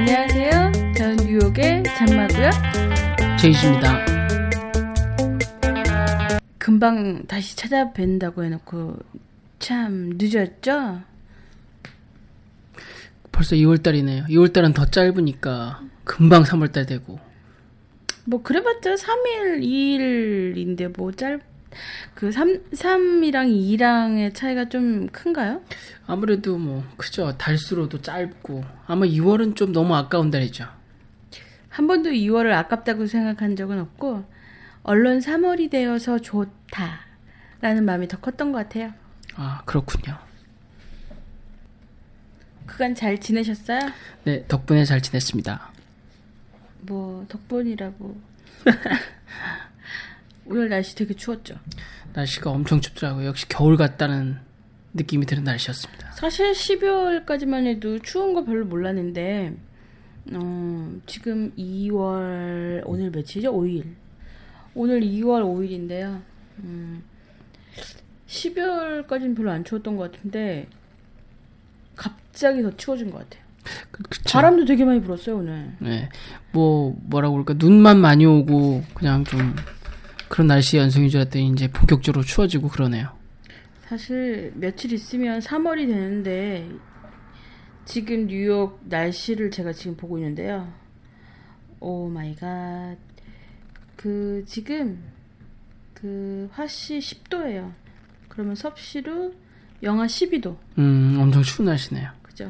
안녕하세요. 저는 뉴욕의 잔마고요. 제이지입니다. 금방 다시 찾아뵌다고 해놓고 참 늦었죠? 벌써 2월달이네요. 2월달은 더 짧으니까 금방 3월달 되고. 뭐 그래봤자 3일, 2일인데 뭐 짧... 그 3, 3이랑 2랑의 차이가 좀 큰가요? 아무래도 뭐 그죠. 달수로도 짧고 아마 2월은 좀 너무 아까운 달이죠. 한 번도 2월을 아깝다고 생각한 적은 없고 얼른 3월이 되어서 좋다 라는 마음이 더 컸던 것 같아요. 아 그렇군요. 그간 잘 지내셨어요? 네 덕분에 잘 지냈습니다. 뭐 덕분이라고 오늘 날씨 되게 추웠죠. 날씨가 엄청 춥더라고요. 역시 겨울 같다는 느낌이 드는 날씨였습니다. 사실 12월까지만 해도 추운 거 별로 몰랐는데 어, 지금 2월 오늘 며칠이죠? 5일. 오늘 2월 5일인데요. 음, 12월까지는 별로 안 추웠던 것 같은데 갑자기 더 추워진 것 같아요. 그. 바람도 되게 많이 불었어요 오늘. 네. 뭐 뭐라고 그럴까 눈만 많이 오고 그냥 좀 그런 날씨 연속인 줄 알았더니 이제 본격적으로 추워지고 그러네요. 사실 며칠 있으면 3월이 되는데 지금 뉴욕 날씨를 제가 지금 보고 있는데요. Oh my God. 그 지금 그 화씨 10도예요. 그러면 섭씨로 영하 12도. 음 엄청 추운 날씨네요. 그죠?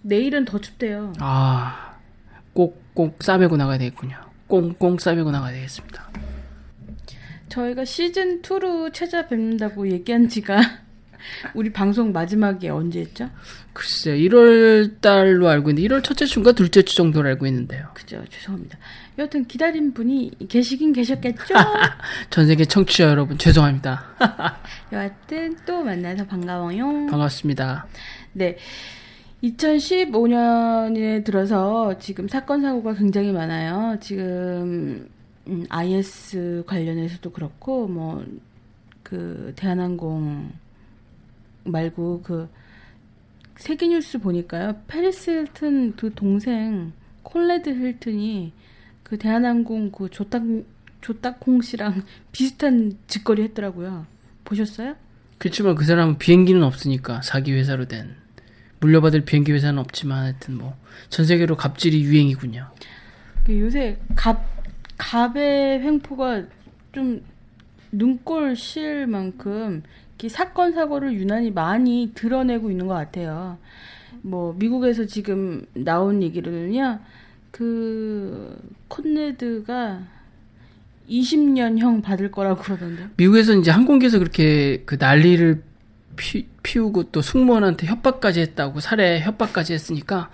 내일은 더 춥대요. 아, 꼭꼭 싸매고 나가야 되겠군요. 꽁꽁 싸매고 나가야 되겠습니다. 저희가 시즌 2로 찾아뵙는다고 얘기한 지가 우리 방송 마지막에 언제였죠? 글쎄요, 1월 달로 알고 있는데 1월 첫째 주인가 둘째 주 정도로 알고 있는데요. 그죠? 죄송합니다. 여하튼 기다린 분이 계시긴 계셨겠죠? 전 세계 청취자 여러분 죄송합니다. 여하튼 또 만나서 반가워요. 반갑습니다. 네. 2015년에 들어서 지금 사건 사고가 굉장히 많아요. 지금 음, IS 관련해서도 그렇고 뭐 그 대한항공 말고 그 세계 뉴스 보니까요. 페리스 힐튼 그 동생 콜레드 힐튼이 그 대한항공 그 조딱 조딱콩 씨랑 비슷한 짓거리 했더라고요. 보셨어요? 그렇지만 그 사람은 비행기는 없으니까 사기 회사로 된 물려받을 비행기 회사는 없지만 하여튼 뭐 전 세계로 갑질이 유행이군요. 그 요새 갑 갑의 횡포가 좀 눈꼴 실 만큼 사건 사고를 유난히 많이 드러내고 있는 것 같아요. 뭐 미국에서 지금 나온 얘기로는요, 그 콘네드가 20년형 받을 거라고 그러던데. 미국에서 이제 항공기에서 그렇게 그 난리를 피, 피우고 또 승무원한테 협박까지 했다고 살해 협박까지 했으니까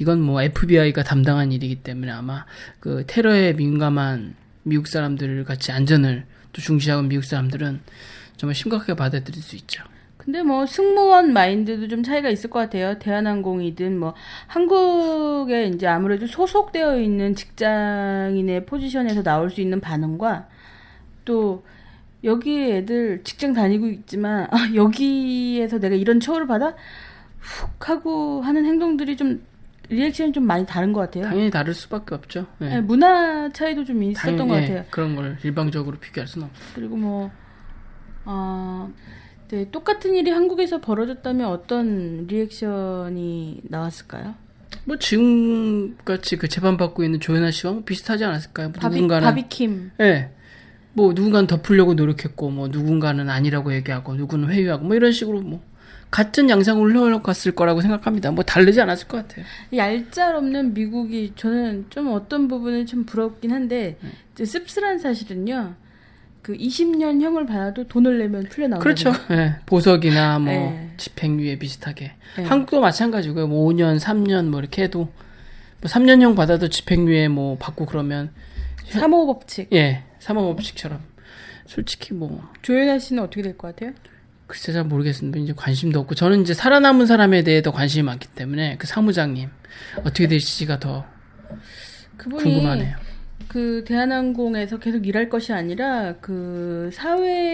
이건 뭐 FBI가 담당한 일이기 때문에 아마 그 테러에 민감한 미국 사람들 같이 안전을 또 중시하는 미국 사람들은 정말 심각하게 받아들일 수 있죠. 근데 뭐 승무원 마인드도 좀 차이가 있을 것 같아요. 대한항공이든 뭐 한국에 이제 아무래도 소속되어 있는 직장인의 포지션에서 나올 수 있는 반응과 또 여기 애들 직장 다니고 있지만 아, 여기에서 내가 이런 처우를 받아 훅 하고 하는 행동들이 좀 리액션이 좀 많이 다른 것 같아요. 당연히 다를 수밖에 없죠. 예. 네, 문화 차이도 좀 있었던 당연히, 것 예, 같아요. 그런 걸 일방적으로 비교할 수는 없어요. 그리고 뭐, 어, 네, 똑같은 일이 한국에서 벌어졌다면 어떤 리액션이 나왔을까요? 뭐 지금 같이 그 재판 받고 있는 조현아 씨와 뭐 비슷하지 않았을까요? 뭐 바비, 누군가는 바비킴. 예. 뭐 누군가는 덮으려고 노력했고 뭐 누군가는 아니라고 얘기하고 누구는 회유하고 뭐 이런 식으로 뭐 같은 양상으로 흘러갔을 거라고 생각합니다. 뭐 다르지 않았을 것 같아요. 얄짤 없는 미국이 저는 좀 어떤 부분은 좀 부럽긴 한데 이제 씁쓸한 사실은요. 그 20년 형을 받아도 돈을 내면 풀려 나오는 그렇죠. 예, 보석이나 뭐 네. 집행유예 비슷하게. 네. 한국도 마찬가지고요. 뭐 5년, 3년 뭐 이렇게 해도 뭐 3년형 받아도 집행유예 뭐 받고 그러면 사모 법칙. 예, 사망법칙처럼 솔직히 뭐 조연아 씨는 어떻게 될 것 같아요? 글쎄 잘 모르겠습니다. 이제 관심도 없고 저는 이제 살아남은 사람에 대해 더 관심이 많기 때문에 그 사무장님 어떻게 될지가 더 궁금하네요. 그 대한항공에서 계속 일할 것이 아니라 그 사회의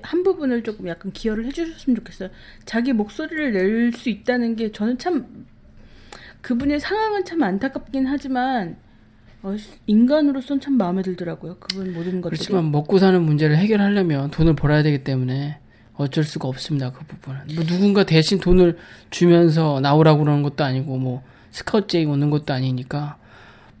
한 부분을 조금 약간 기여를 해주셨으면 좋겠어요. 자기 목소리를 낼 수 있다는 게 저는 참 그분의 상황은 참 안타깝긴 하지만 어, 인간으로서는 참 마음에 들더라고요. 그분 모든 것들이. 그렇지만 먹고 사는 문제를 해결하려면 돈을 벌어야 되기 때문에 어쩔 수가 없습니다. 그 부분은. 뭐 누군가 대신 돈을 주면서 나오라고 그러는 것도 아니고 뭐 스카우트제이 오는 것도 아니니까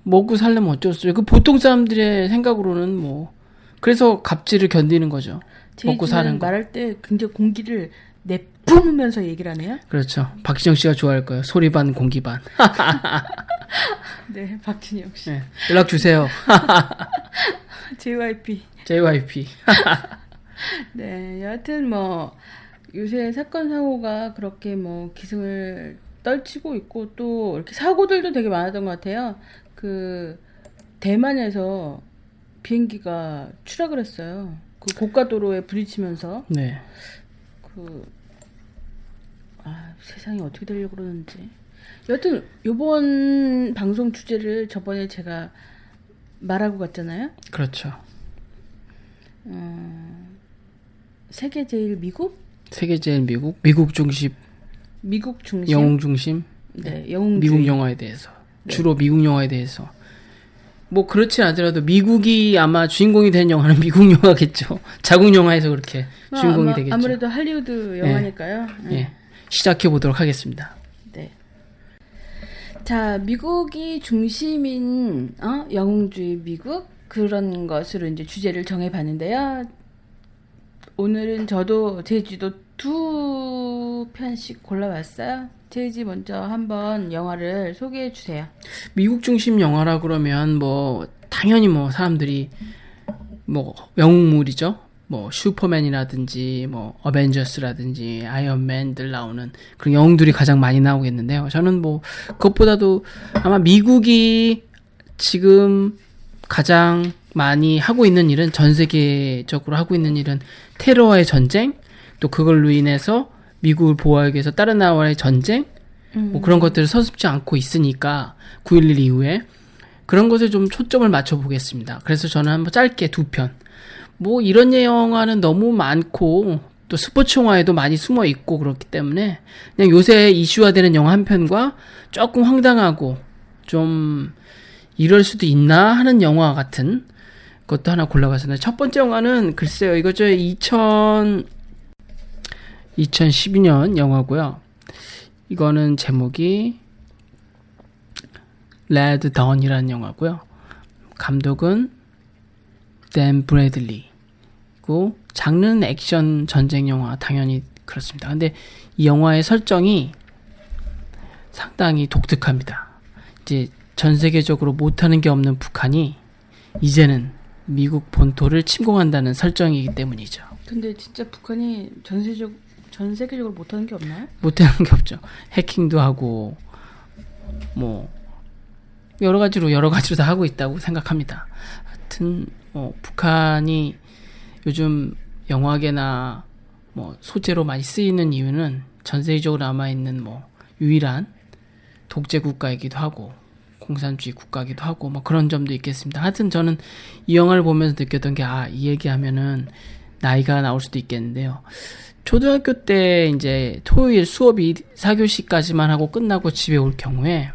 먹고 살려면 어쩔 수 없어요. 그 보통 사람들의 생각으로는 뭐 그래서 갑질을 견디는 거죠. 먹고 사는 거. 말할 때 굉장히 공기를 내 뿜으면서 얘기를 하네요. 그렇죠. 박지영 씨가 좋아할 거예요. 소리 반 공기 반. 네, 박진영 씨. 네. 연락 주세요. JYP. JYP. 네, 여하튼 뭐 요새 사건 사고가 그렇게 뭐 기승을 떨치고 있고 또 이렇게 사고들도 되게 많았던 것 같아요. 그 대만에서 비행기가 추락을 했어요. 그 고가도로에 부딪히면서 네. 그 아, 세상이 어떻게 되려고 그러는지. 여하튼 요번 방송 주제를 저번에 제가 말하고 갔잖아요. 그렇죠. 세계 제일 미국? 세계 제일 미국, 미국 중심, 미국 중심. 영웅 중심, 네, 영웅 미국 영화에 대해서 주로 미국 영화에 대해서 뭐 그렇지 않더라도 미국이 아마 주인공이 된 영화는 미국 영화겠죠. 자국 영화에서 그렇게 주인공이 되겠죠. 아, 아무래도 할리우드 영화니까요. 네. 예. 시작해 보도록 하겠습니다. 네. 자, 미국이 중심인 어? 영웅주의 미국 그런 것으로 이제 주제를 정해 봤는데요. 오늘은 저도 제주도 두 편씩 골라봤어요. 제지 먼저 한번 영화를 소개해 주세요. 미국 중심 영화라 그러면 뭐 당연히 뭐 사람들이 뭐 영웅물이죠. 뭐 슈퍼맨이라든지 뭐 어벤져스라든지 아이언맨들 나오는 그런 영웅들이 가장 많이 나오겠는데요. 저는 뭐 그것보다도 아마 미국이 지금 가장 많이 하고 있는 일은 전 세계적으로 하고 있는 일은 테러와의 전쟁 또 그걸로 인해서 미국을 보호하기 위해서 다른 나라와의 전쟁 뭐 그런 것들을 서슴지 않고 있으니까 9.11 이후에 그런 것에 좀 초점을 맞춰 보겠습니다. 그래서 저는 한번 짧게 두 편. 뭐 이런 영화는 너무 많고 또 스포츠 영화에도 많이 숨어 있고 그렇기 때문에 그냥 요새 이슈화되는 영화 한 편과 조금 황당하고 좀 이럴 수도 있나 하는 영화 같은 것도 하나 골라봤습니다. 첫 번째 영화는 글쎄요, 이거 저 2000, 2012년 영화고요. 이거는 제목이 레드 던이라는 영화고요. 감독은 댄 브래들리 고 장르는 액션 전쟁 영화 당연히 그렇습니다. 근데 이 영화의 설정이 상당히 독특합니다. 이제 전 세계적으로 못하는 게 없는 북한이 이제는 미국 본토를 침공한다는 설정이기 때문이죠. 근데 진짜 북한이 전 세적 전 세계적으로 못하는 게 없나요? 못하는 게 없죠. 해킹도 하고 뭐 여러 가지로 여러 가지로 다 하고 있다고 생각합니다. 하여튼 뭐 북한이 요즘 영화계나 뭐 소재로 많이 쓰이는 이유는 전 세계적으로 남아 있는 뭐 유일한 독재 국가이기도 하고 공산주의 국가이기도 하고 뭐 그런 점도 있겠습니다. 하여튼 저는 이 영화를 보면서 느꼈던 게 아 이 얘기하면은 나이가 나올 수도 있겠는데요. 초등학교 때 이제 토요일 수업이 4교시까지만 하고 끝나고 집에 올 경우에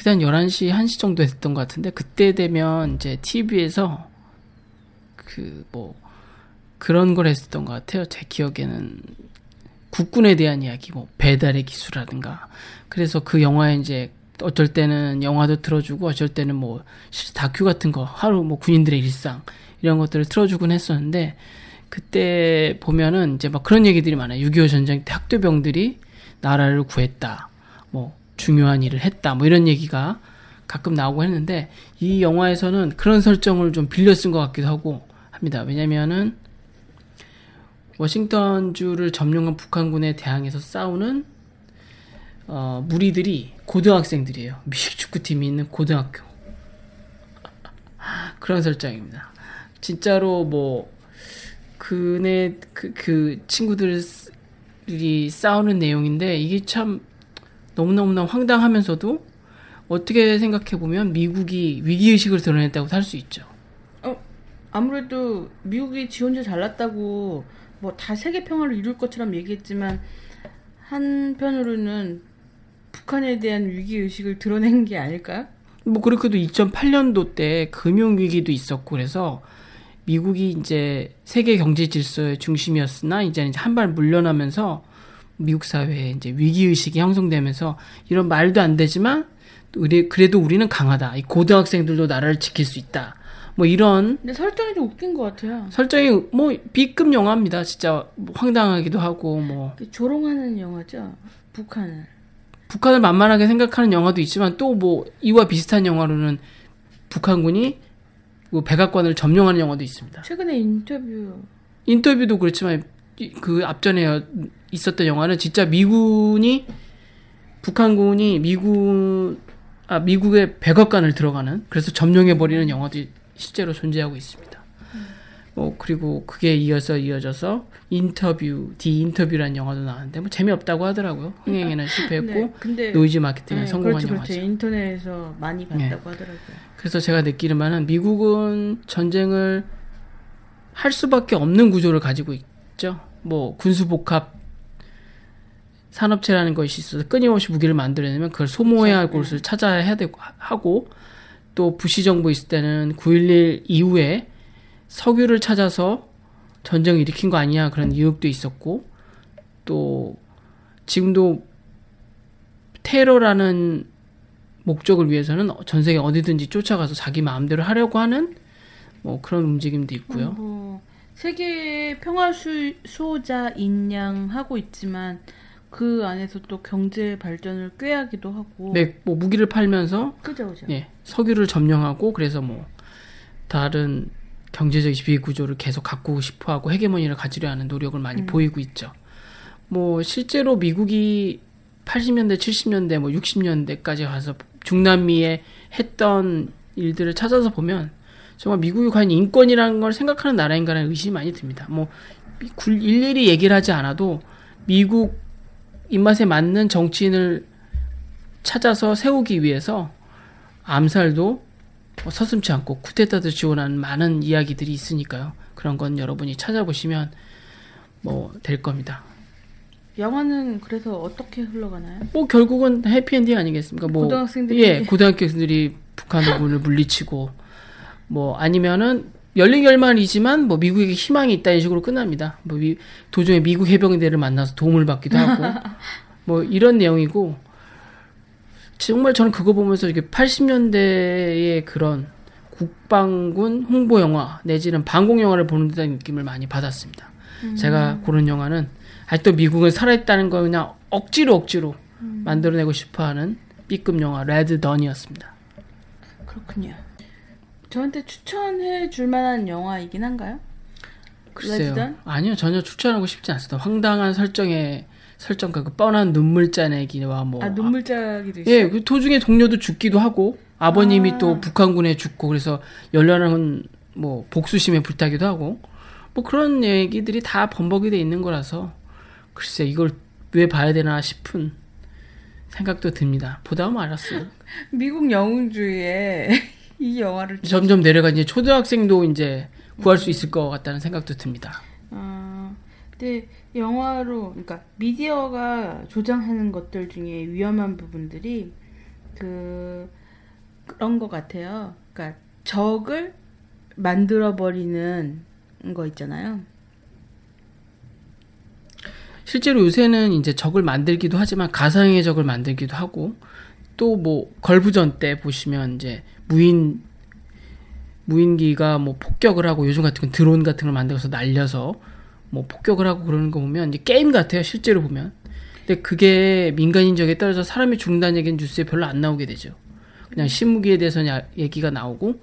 그때 한 11시, 1시 정도 됐던 것 같은데 그때 되면 이제 TV에서 그 뭐 그런 걸 했었던 것 같아요. 제 기억에는 국군에 대한 이야기, 뭐 배달의 기수라든가 그래서 그 영화에 이제 어쩔 때는 영화도 틀어주고 어쩔 때는 뭐 다큐 같은 거 하루 뭐 군인들의 일상 이런 것들을 틀어주곤 했었는데 그때 보면은 이제 막 그런 얘기들이 많아요. 6.25 전쟁 때 학도병들이 나라를 구했다. 뭐 중요한 일을 했다. 뭐 이런 얘기가 가끔 나오고 했는데 이 영화에서는 그런 설정을 좀 빌려 쓴 것 같기도 하고 합니다. 왜냐면은 워싱턴주를 점령한 북한군에 대항해서 싸우는 어, 무리들이 고등학생들이에요. 미식 축구팀이 있는 고등학교. 그런 설정입니다. 진짜로 뭐 그네 그, 그 친구들이 싸우는 내용인데 이게 참 너무너무나 황당하면서도 어떻게 생각해 보면 미국이 위기 의식을 드러냈다고 할 수 있죠. 어, 아무래도 미국이 지 혼자 잘났다고 뭐 다 세계 평화를 이룰 것처럼 얘기했지만 한편으로는 북한에 대한 위기 의식을 드러낸 게 아닐까요? 뭐 그렇게도 2008년도 때 금융 위기도 있었고 그래서 미국이 이제 세계 경제 질서의 중심이었으나 이제 한발 물러나면서 미국 사회에 이제 위기 의식이 형성되면서 이런 말도 안 되지만 우리 그래도 우리는 강하다. 이 고등학생들도 나라를 지킬 수 있다. 뭐 이런 근데 설정이 좀 웃긴 것 같아요. 설정이 뭐 B급 영화입니다. 진짜 뭐 황당하기도 하고 뭐 조롱하는 영화죠. 북한을. 북한을 만만하게 생각하는 영화도 있지만 또 뭐 이와 비슷한 영화로는 북한군이 그 백악관을 점령하는 영화도 있습니다. 최근에 인터뷰 인터뷰도 그렇지만 이- 그 앞전에 있었던 영화는 진짜 미군이 북한군이 미군 아 미국의 백악관을 들어가는 그래서 점령해 버리는 영화도 실제로 존재하고 있습니다. 뭐 그리고 그게 이어서 이어져서 인터뷰 The Interview라는 영화도 나왔는데 뭐 재미없다고 하더라고요. 흥행에는 실패했고 네, 근데 노이즈 마케팅에 네, 성공한 그렇죠, 영화죠. 그렇죠. 인터넷에서 많이 봤다고 네. 하더라고요. 그래서 제가 느끼는 바는 미국은 전쟁을 할 수밖에 없는 구조를 가지고 있죠. 뭐 군수 복합 산업체라는 것이 있어서 끊임없이 무기를 만들어내면 그걸 소모해야 할 그렇죠. 곳을 찾아야 해야 되고 하고 또 부시 정부 있을 때는 9.11 이후에 석유를 찾아서 전쟁을 일으킨 거 아니냐 그런 의혹도 있었고 또 지금도 테러라는 목적을 위해서는 전 세계 어디든지 쫓아가서 자기 마음대로 하려고 하는 뭐 그런 움직임도 있고요. 뭐 세계 평화 수, 수호자 인양 하고 있지만 그 안에서 또 경제 발전을 꾀하기도 하고 네, 뭐 무기를 팔면서 그죠 그죠. 예, 석유를 점령하고 그래서 뭐 다른 경제적 비구조를 계속 갖고 싶어하고 헤게모니를 가지려 하는 노력을 많이 보이고 있죠. 뭐 실제로 미국이 80년대, 70년대, 뭐 60년대까지 가서 중남미에 했던 일들을 찾아서 보면 정말 미국이 과연 인권이라는 걸 생각하는 나라인가라는 의심이 많이 듭니다. 뭐 굴- 일일이 얘기를 하지 않아도 미국 입맛에 맞는 정치인을 찾아서 세우기 위해서 암살도 뭐 서슴지 않고 쿠데타도 지원하는 많은 이야기들이 있으니까요. 그런 건 여러분이 찾아보시면 뭐 될 겁니다. 영화는 그래서 어떻게 흘러가나요? 뭐 결국은 해피엔딩 아니겠습니까? 뭐 고등학생들이 예, 고등학생들이 북한군을 물리치고 뭐 아니면은 열린 결말이지만 뭐 미국에게 희망이 있다 이 식으로 끝납니다. 뭐 미- 도중에 미국 해병대를 만나서 도움을 받기도 하고 뭐 이런 내용이고 정말 저는 그거 보면서 이게 80년대의 그런 국방군 홍보 영화 내지는 방공 영화를 보는 듯한 느낌을 많이 받았습니다. 제가 고른 영화는 아직도 미국은 살아있다는 걸 그냥 억지로 억지로 만들어내고 싶어하는 B급 영화 레드 던이었습니다. 그렇군요. 저한테 추천해 줄 만한 영화이긴 한가요? 글쎄요. 레드던? 아니요 전혀 추천하고 싶지 않습니다. 황당한 설정의 설정과 그 뻔한 눈물 짜내기와 뭐 아 눈물 짜기도 있어요. 예, 그 도중에 동료도 죽기도 하고 아버님이 아. 또 북한군에 죽고 그래서 연락은 뭐 복수심에 불타기도 하고 뭐 그런 얘기들이 다 범벅이 돼 있는 거라서 글쎄 이걸 왜 봐야 되나 싶은 생각도 듭니다. 보다 보면 알았어요. 미국 영웅주의에 이 영화를 점점 내려가 이제 초등학생도 이제 구할 수 있을 것 같다는 생각도 듭니다. 아, 근데 영화로 그러니까 미디어가 조장하는 것들 중에 위험한 부분들이 그 그런 것 같아요. 그러니까 적을 만들어 버리는 거 있잖아요. 실제로 요새는 이제 적을 만들기도 하지만 가상의 적을 만들기도 하고 또 뭐 걸부전 때 보시면 이제 무인 무인기가 뭐 폭격을 하고 요즘 같은 건 드론 같은 걸 만들어서 날려서 뭐 폭격을 하고 그러는 거 보면 이제 게임 같아요 실제로 보면 근데 그게 민간인적에 따라서 사람이 죽는다는 얘기는 뉴스에 별로 안 나오게 되죠 그냥 신무기에 대해서 야- 얘기가 나오고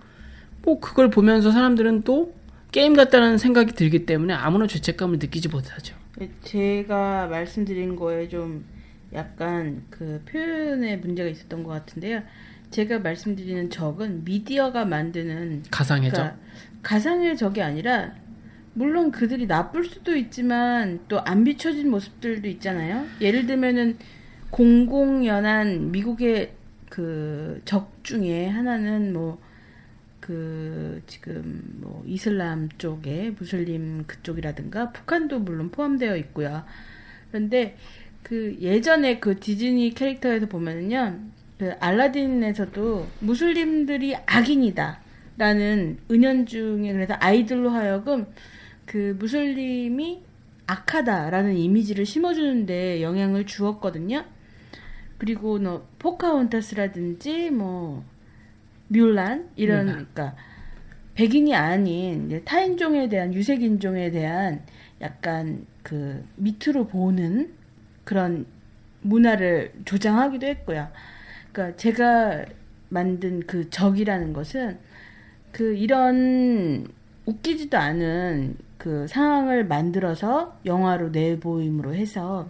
뭐 그걸 보면서 사람들은 또 게임 같다는 생각이 들기 때문에 아무런 죄책감을 느끼지 못하죠. 제가 말씀드린 거에 좀 약간 그 표현에 문제가 있었던 것 같은데요. 제가 말씀드리는 적은 미디어가 만드는 가상해적. 그러니까 가상의 적이 아니라 물론 그들이 나쁠 수도 있지만 또 안 비춰진 모습들도 있잖아요. 예를 들면은 공공연한 미국의 그 적 중에 하나는 뭐 그 지금 뭐 이슬람 쪽에 무슬림 그쪽이라든가 북한도 물론 포함되어 있고요. 그런데 그 예전에 그 디즈니 캐릭터에서 보면은요. 그 알라딘에서도 무슬림들이 악인이다 라는 은연중에 그래서 아이들로 하여금 그 무슬림이 악하다라는 이미지를 심어주는데 영향을 주었거든요. 그리고 뭐 포카혼타스라든지 뭐 뮬란 이런. 그러니까 백인이 아닌 타인종에 대한 유색인종에 대한 약간 그 밑으로 보는 그런 문화를 조장하기도 했고요. 그러니까 제가 만든 그 적이라는 것은 그 이런 웃기지도 않은 그 상황을 만들어서 영화로 내보임으로 해서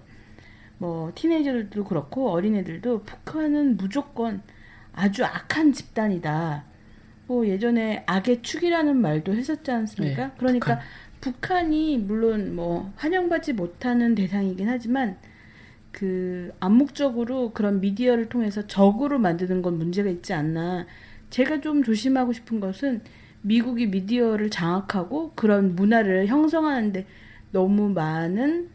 뭐 티네이저들도 그렇고 어린애들도 북한은 무조건 아주 악한 집단이다. 뭐 예전에 악의 축이라는 말도 했었지 않습니까? 네, 그러니까 북한. 이 물론 뭐 환영받지 못하는 대상이긴 하지만 그 암묵적으로 그런 미디어를 통해서 적으로 만드는 건 문제가 있지 않나. 제가 좀 조심하고 싶은 것은 미국이 미디어를 장악하고 그런 문화를 형성하는데 너무 많은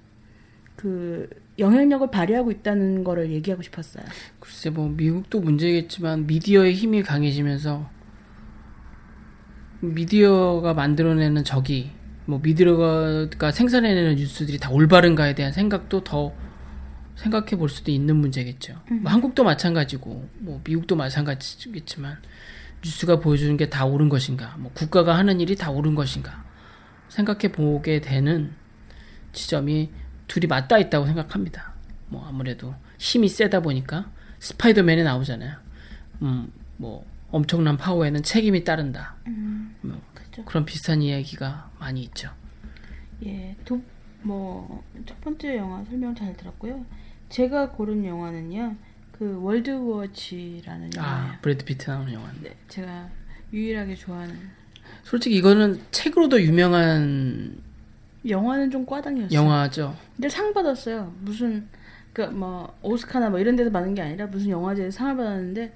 그 영향력을 발휘하고 있다는 거를 얘기하고 싶었어요. 글쎄 뭐 미국도 문제겠지만 미디어의 힘이 강해지면서 미디어가 만들어내는 적이 뭐 미디어가 생산해내는 뉴스들이 다 올바른가에 대한 생각도 더 생각해 볼 수도 있는 문제겠죠. 뭐 한국도 마찬가지고 뭐 미국도 마찬가지겠지만 뉴스가 보여주는 게 다 옳은 것인가, 뭐 국가가 하는 일이 다 옳은 것인가 생각해 보게 되는 지점이 둘이 맞닿아 있다고 생각합니다. 뭐 아무래도 힘이 세다 보니까 스파이더맨에 나오잖아요. 음, 뭐 엄청난 파워에는 책임이 따른다. 뭐 그죠. 그런 비슷한 이야기가 많이 있죠. 예, 도, 뭐, 첫 번째 영화 설명 잘 들었고요. 제가 고른 영화는요, 그 월드워치라는 영화예요. 아, 브래드 피트 나오는 영화인데. 네, 제가 유일하게 좋아하는. 솔직히 이거는 책으로도 유명한 영화는 좀 꽈당이었어요. 영화죠. 근데 상 받았어요. 무슨, 그, 뭐, 오스카나 뭐 이런 데서 받은 게 아니라 무슨 영화제에서 상을 받았는데,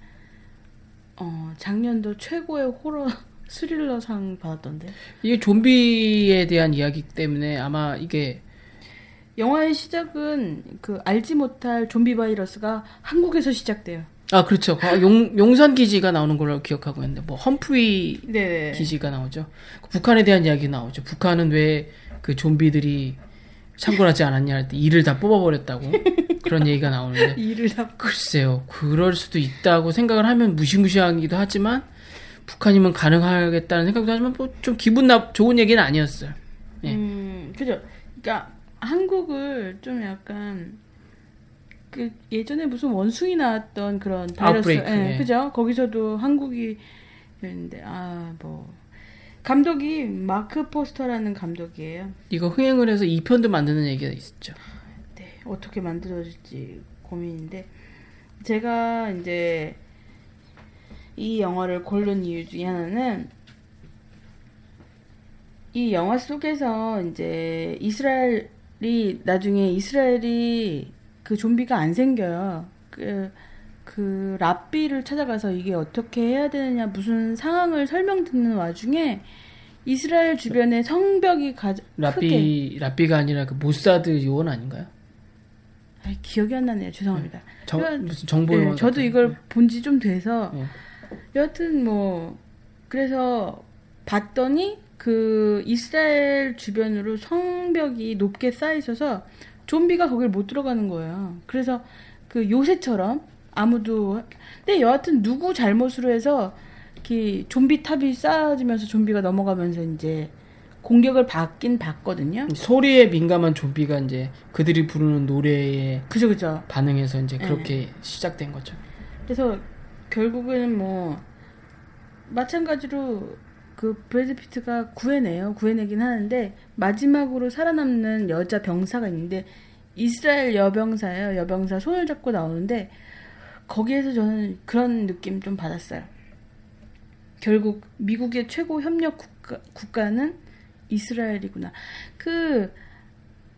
어, 작년도 최고의 호러 스릴러 상 받았던데. 이게 좀비에 대한 이야기 때문에 아마 이게 영화의 시작은 그 알지 못할 좀비 바이러스가 한국에서 시작돼요. 아 그렇죠. 거- 용, 용산 기지가 나오는 걸로 기억하고 있는데 뭐 험프리 네. 기지가 나오죠. 북한에 대한 이야기 나오죠. 북한은 왜 그 좀비들이 창궐하지 않았냐 할 때 이를 다 뽑아버렸다고 그런 얘기가 나오는데 일을 다 글쎄요. 그럴 수도 있다고 생각을 하면 무시무시하기도 하지만 북한이면 가능하겠다는 생각도 하지만 뭐 좀 기분 나 좋은 얘기는 아니었어요. 예. 음, 그죠. 그러니까 한국을 좀 약간 그 예전에 무슨 원숭이 나왔던 그런 바이러스, 예, 예. 그죠? 거기서도 한국이 있는데 아 뭐 감독이 마크 포스터라는 감독이에요. 이거 흥행을 해서 2편도 만드는 얘기가 있었죠. 네, 어떻게 만들어질지 고민인데 제가 이제 이 영화를 고른 이유 중에 하나는 이 영화 속에서 이제 이스라엘 이 나중에 이스라엘이 그 좀비가 안 생겨요. 그, 그 랍비를 찾아가서 이게 어떻게 해야 되느냐 무슨 상황을 설명 듣는 와중에 이스라엘 주변에 성벽이 가 크게 라삐 라삐가 아니라 그 모사드 요원 아닌가요? 아이, 기억이 안 나네요. 죄송합니다. 정, 그러니까, 무슨 정보 네, 저도. 이걸 본지 좀 돼서 네. 여하튼 뭐 그래서 봤더니 그 이스라엘 주변으로 성벽이 높게 쌓여 있어서 좀비가 거길 못 들어가는 거예요. 그래서 그 요새처럼 아무도 근데 여하튼 누구 잘못으로 해서 이렇게 좀비 탑이 쌓아지면서 좀비가 넘어가면서 이제 공격을 받긴 받거든요. 소리에 민감한 좀비가 이제 그들이 부르는 노래에 그죠 그죠. 반응해서 이제 네. 그렇게 시작된 거죠. 그래서 결국에는 뭐 마찬가지로 그 브래드 피트가 구해내요. 구해내긴 하는데 마지막으로 살아남는 여자 병사가 있는데 이스라엘 여병사예요. 여병사 손을 잡고 나오는데 거기에서 저는 그런 느낌 좀 받았어요. 결국 미국의 최고 협력 국가, 국가는 이스라엘이구나. 그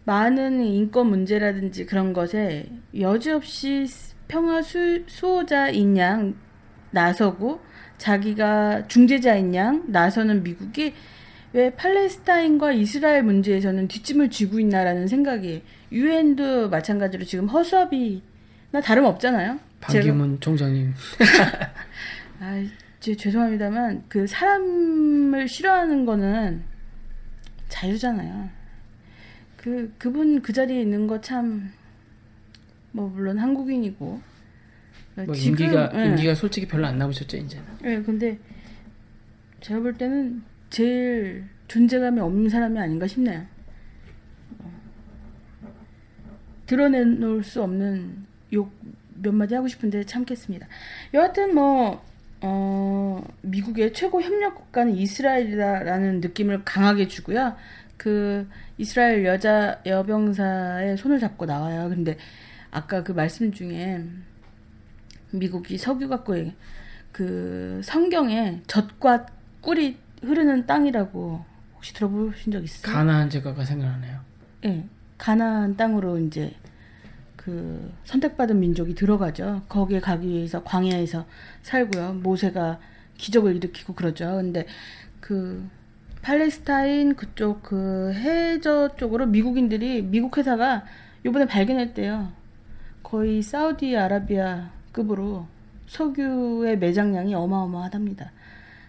많은 인권 문제라든지 그런 것에 여지없이 평화 수, 수호자인 양 나서고 자기가 중재자인 양 나서는 미국이 왜 팔레스타인과 이스라엘 문제에서는 뒷짐을 쥐고 있나라는 생각이 유엔도 마찬가지로 지금 허수아비나 다름없잖아요. 반기문 총장님. 아, 제 죄송합니다만 그 사람을 싫어하는 거는 자유잖아요. 그 그분 그 자리에 있는 거 참 뭐 물론 한국인이고 뭐 지금, 임기가 예. 임기가 솔직히 별로 안 남으셨죠 이제는. 예, 근데 제가 볼 때는 제일 존재감이 없는 사람이 아닌가 싶네요. 어. 드러내놓을 수 없는 욕 몇 마디 하고 싶은데 참겠습니다. 여하튼 뭐 어, 미국의 최고 협력 국가는 이스라엘이다라는 느낌을 강하게 주고요. 그 이스라엘 여자 여병사의 손을 잡고 나와요. 근데 아까 그 말씀 중에 미국이 석유 갖고 그 성경에 젖과 꿀이 흐르는 땅이라고 혹시 들어보신 적 있어요? 가나안 제가가 생각나네요. 예. 가나안 땅으로 이제 그 선택받은 민족이 들어가죠. 거기에 가기 위해서 광야에서 살고요. 모세가 기적을 일으키고 그러죠. 근데 그 팔레스타인 그쪽 그 해저 쪽으로 미국인들이 미국 회사가 요번에 발견했대요. 거의 사우디아라비아 급으로 석유의 매장량이 어마어마하답니다.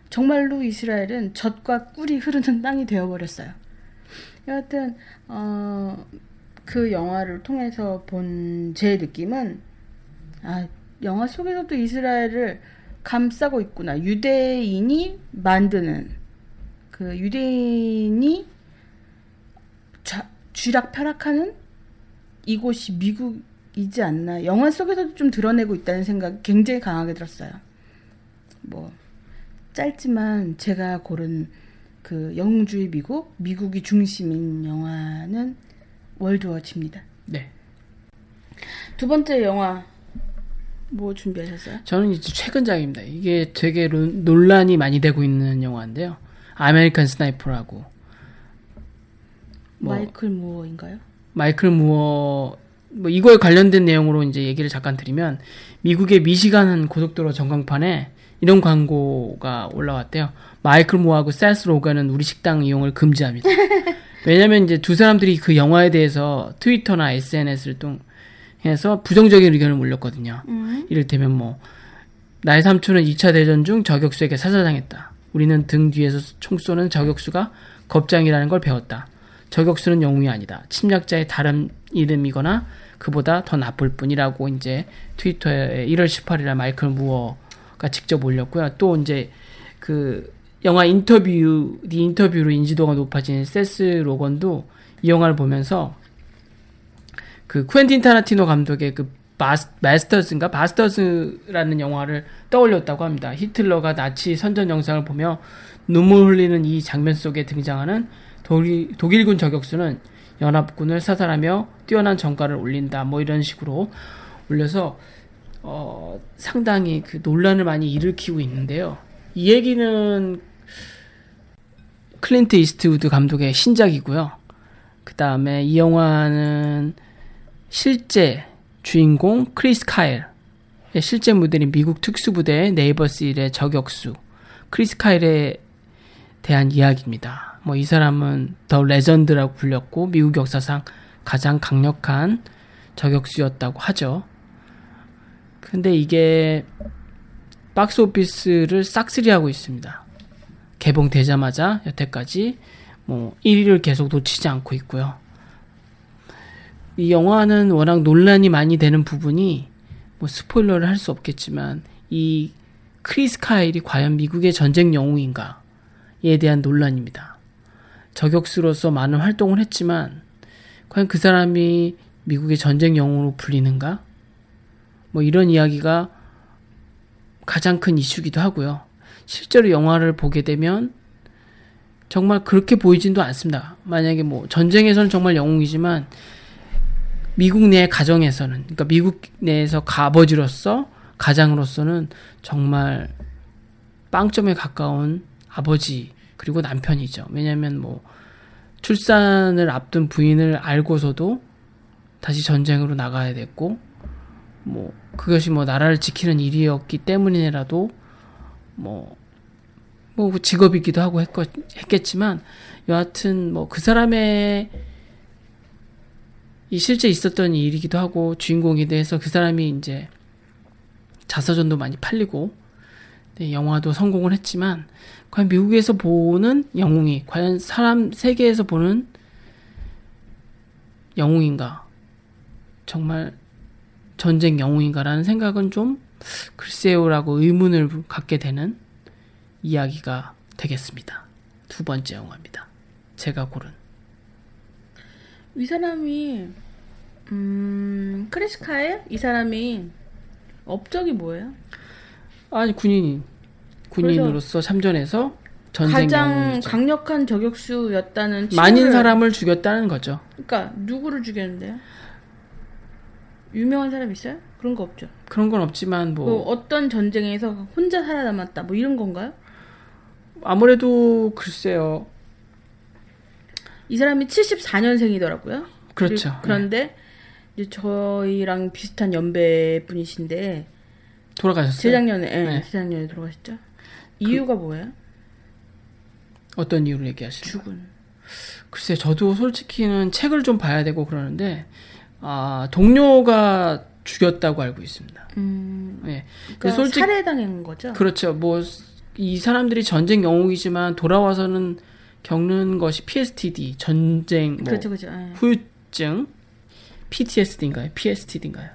정말로 이스라엘은 젖과 꿀이 흐르는 땅이 되어버렸어요. 여하튼 어, 그 영화를 통해서 본 제 느낌은 아 영화 속에서도 이스라엘을 감싸고 있구나 유대인이 만드는 그 유대인이 좌- 쥐락펴락하는 이곳이 미국 이지 않나 영화 속에서도 좀 드러내고 있다는 생각이 굉장히 강하게 들었어요. 뭐 짧지만 제가 고른 그 영웅주의 미국, 미국이 중심인 영화는 World War Z입니다. 네. 두 번째 영화 뭐 준비하셨어요? 저는 이제 최근작입니다. 이게 되게 론- 논란이 많이 되고 있는 영화인데요. American Sniper라고 뭐- 마이클 무어인가요? 마이클 무어 뭐 이거에 관련된 내용으로 이제 얘기를 잠깐 드리면 미국의 미시간 고속도로 전광판에 이런 광고가 올라왔대요. 마이클 무어하고 세스 로건은 우리 식당 이용을 금지합니다. 왜냐면 이제 두 사람들이 그 영화에 대해서 트위터나 SNS를 통해서 부정적인 의견을 올렸거든요. 이를테면 뭐 나의 삼촌은 2차 대전 중 저격수에게 사살당했다. 우리는 등 뒤에서 총 쏘는 저격수가 겁장이라는 걸 배웠다. 저격수는 영웅이 아니다. 침략자의 다른 이름이거나 그보다 더 나쁠 뿐이라고 이제 트위터에 1월 18일에 마이클 무어가 직접 올렸고요. 또 이제 그 영화 인터뷰, The Interview로 인지도가 높아진 세스 로건도 이 영화를 보면서 그 쿠엔틴 타라티노 감독의 그 Masters인가 Basterds라는 영화를 떠올렸다고 합니다. 히틀러가 나치 선전 영상을 보며 눈물 흘리는 이 장면 속에 등장하는 독일, 독일군 저격수는 연합군을 사살하며 뛰어난 전과를 올린다. 뭐 이런 식으로 올려서 어, 상당히 그 논란을 많이 일으키고 있는데요. 이 얘기는 클린트 이스트우드 감독의 신작이고요. 그 다음에 이 영화는 실제 주인공 크리스 카일의 실제 모델인 미국 특수부대 Navy SEAL의 저격수 크리스 카일에 대한 이야기입니다. 뭐 이 사람은 the legend라고 불렸고 미국 역사상 가장 강력한 저격수였다고 하죠. 근데 이게 박스 오피스를 싹쓸이하고 있습니다. 개봉되자마자 여태까지 뭐 1위를 계속 놓치지 않고 있고요. 이 영화는 워낙 논란이 많이 되는 부분이 뭐 스포일러를 할 수 없겠지만 이 크리스 카일이 과연 미국의 전쟁 영웅인가에 대한 논란입니다. 저격수로서 많은 활동을 했지만 과연 그 사람이 미국의 전쟁 영웅으로 불리는가? 뭐 이런 이야기가 가장 큰 이슈기도 하고요. 실제로 영화를 보게 되면 정말 그렇게 보이진도 않습니다. 만약에 뭐 전쟁에서는 정말 영웅이지만 미국 내 가정에서는 그러니까 미국 내에서 아버지로서 가장으로서는 정말 빵점에 가까운 아버지 그리고 남편이죠. 왜냐하면 뭐 출산을 앞둔 부인을 알고서도 다시 전쟁으로 나가야 됐고 뭐 그것이 뭐 나라를 지키는 일이었기 때문이라도 뭐, 뭐 직업이기도 하고 했, 했겠지만 여하튼 뭐 그 사람의 이 실제 있었던 일이기도 하고 주인공이 돼서 그 사람이 이제 자서전도 많이 팔리고 네, 영화도 성공을 했지만 과연 미국에서 보는 영웅이 과연 사람 세계에서 보는 영웅인가 정말 전쟁 영웅인가라는 생각은 좀 글쎄요라고 의문을 갖게 되는 이야기가 되겠습니다. 두 번째 영화입니다. 제가 고른 이 사람이 음 크리스카에 이 사람이 업적이 뭐예요? 아니 군인 군인으로서 참전해서 전쟁 가장 영웅이죠. 강력한 저격수였다는 많은 사람을 죽였다는 거죠. 그러니까 누구를 죽였는데요? 유명한 사람 있어요? 그런 거 없죠. 그런 건 없지만 뭐 뭐 어떤 전쟁에서 혼자 살아남았다 뭐 이런 건가요? 아무래도 글쎄요. 이 사람이 74년생이더라고요. 그렇죠. 그런데 이제 저희랑 비슷한 연배 분이신데 돌아가셨어요. 재작년에 예, 네. 재작년에 돌아가셨죠. 이유가 뭐예요? 어떤 이유를 얘기하시는? 죽은. 글쎄 저도 솔직히는 책을 좀 봐야 되고 그러는데 아 동료가 죽였다고 알고 있습니다. 음, 예. 그러니까 솔직- 살해당한 거죠. 그렇죠. 뭐 이 사람들이 전쟁 영웅이지만 돌아와서는 겪는 것이 PSTD 전쟁 뭐 그렇죠, 그렇죠. 예. 후유증 PTSD인가요? PSTD인가요?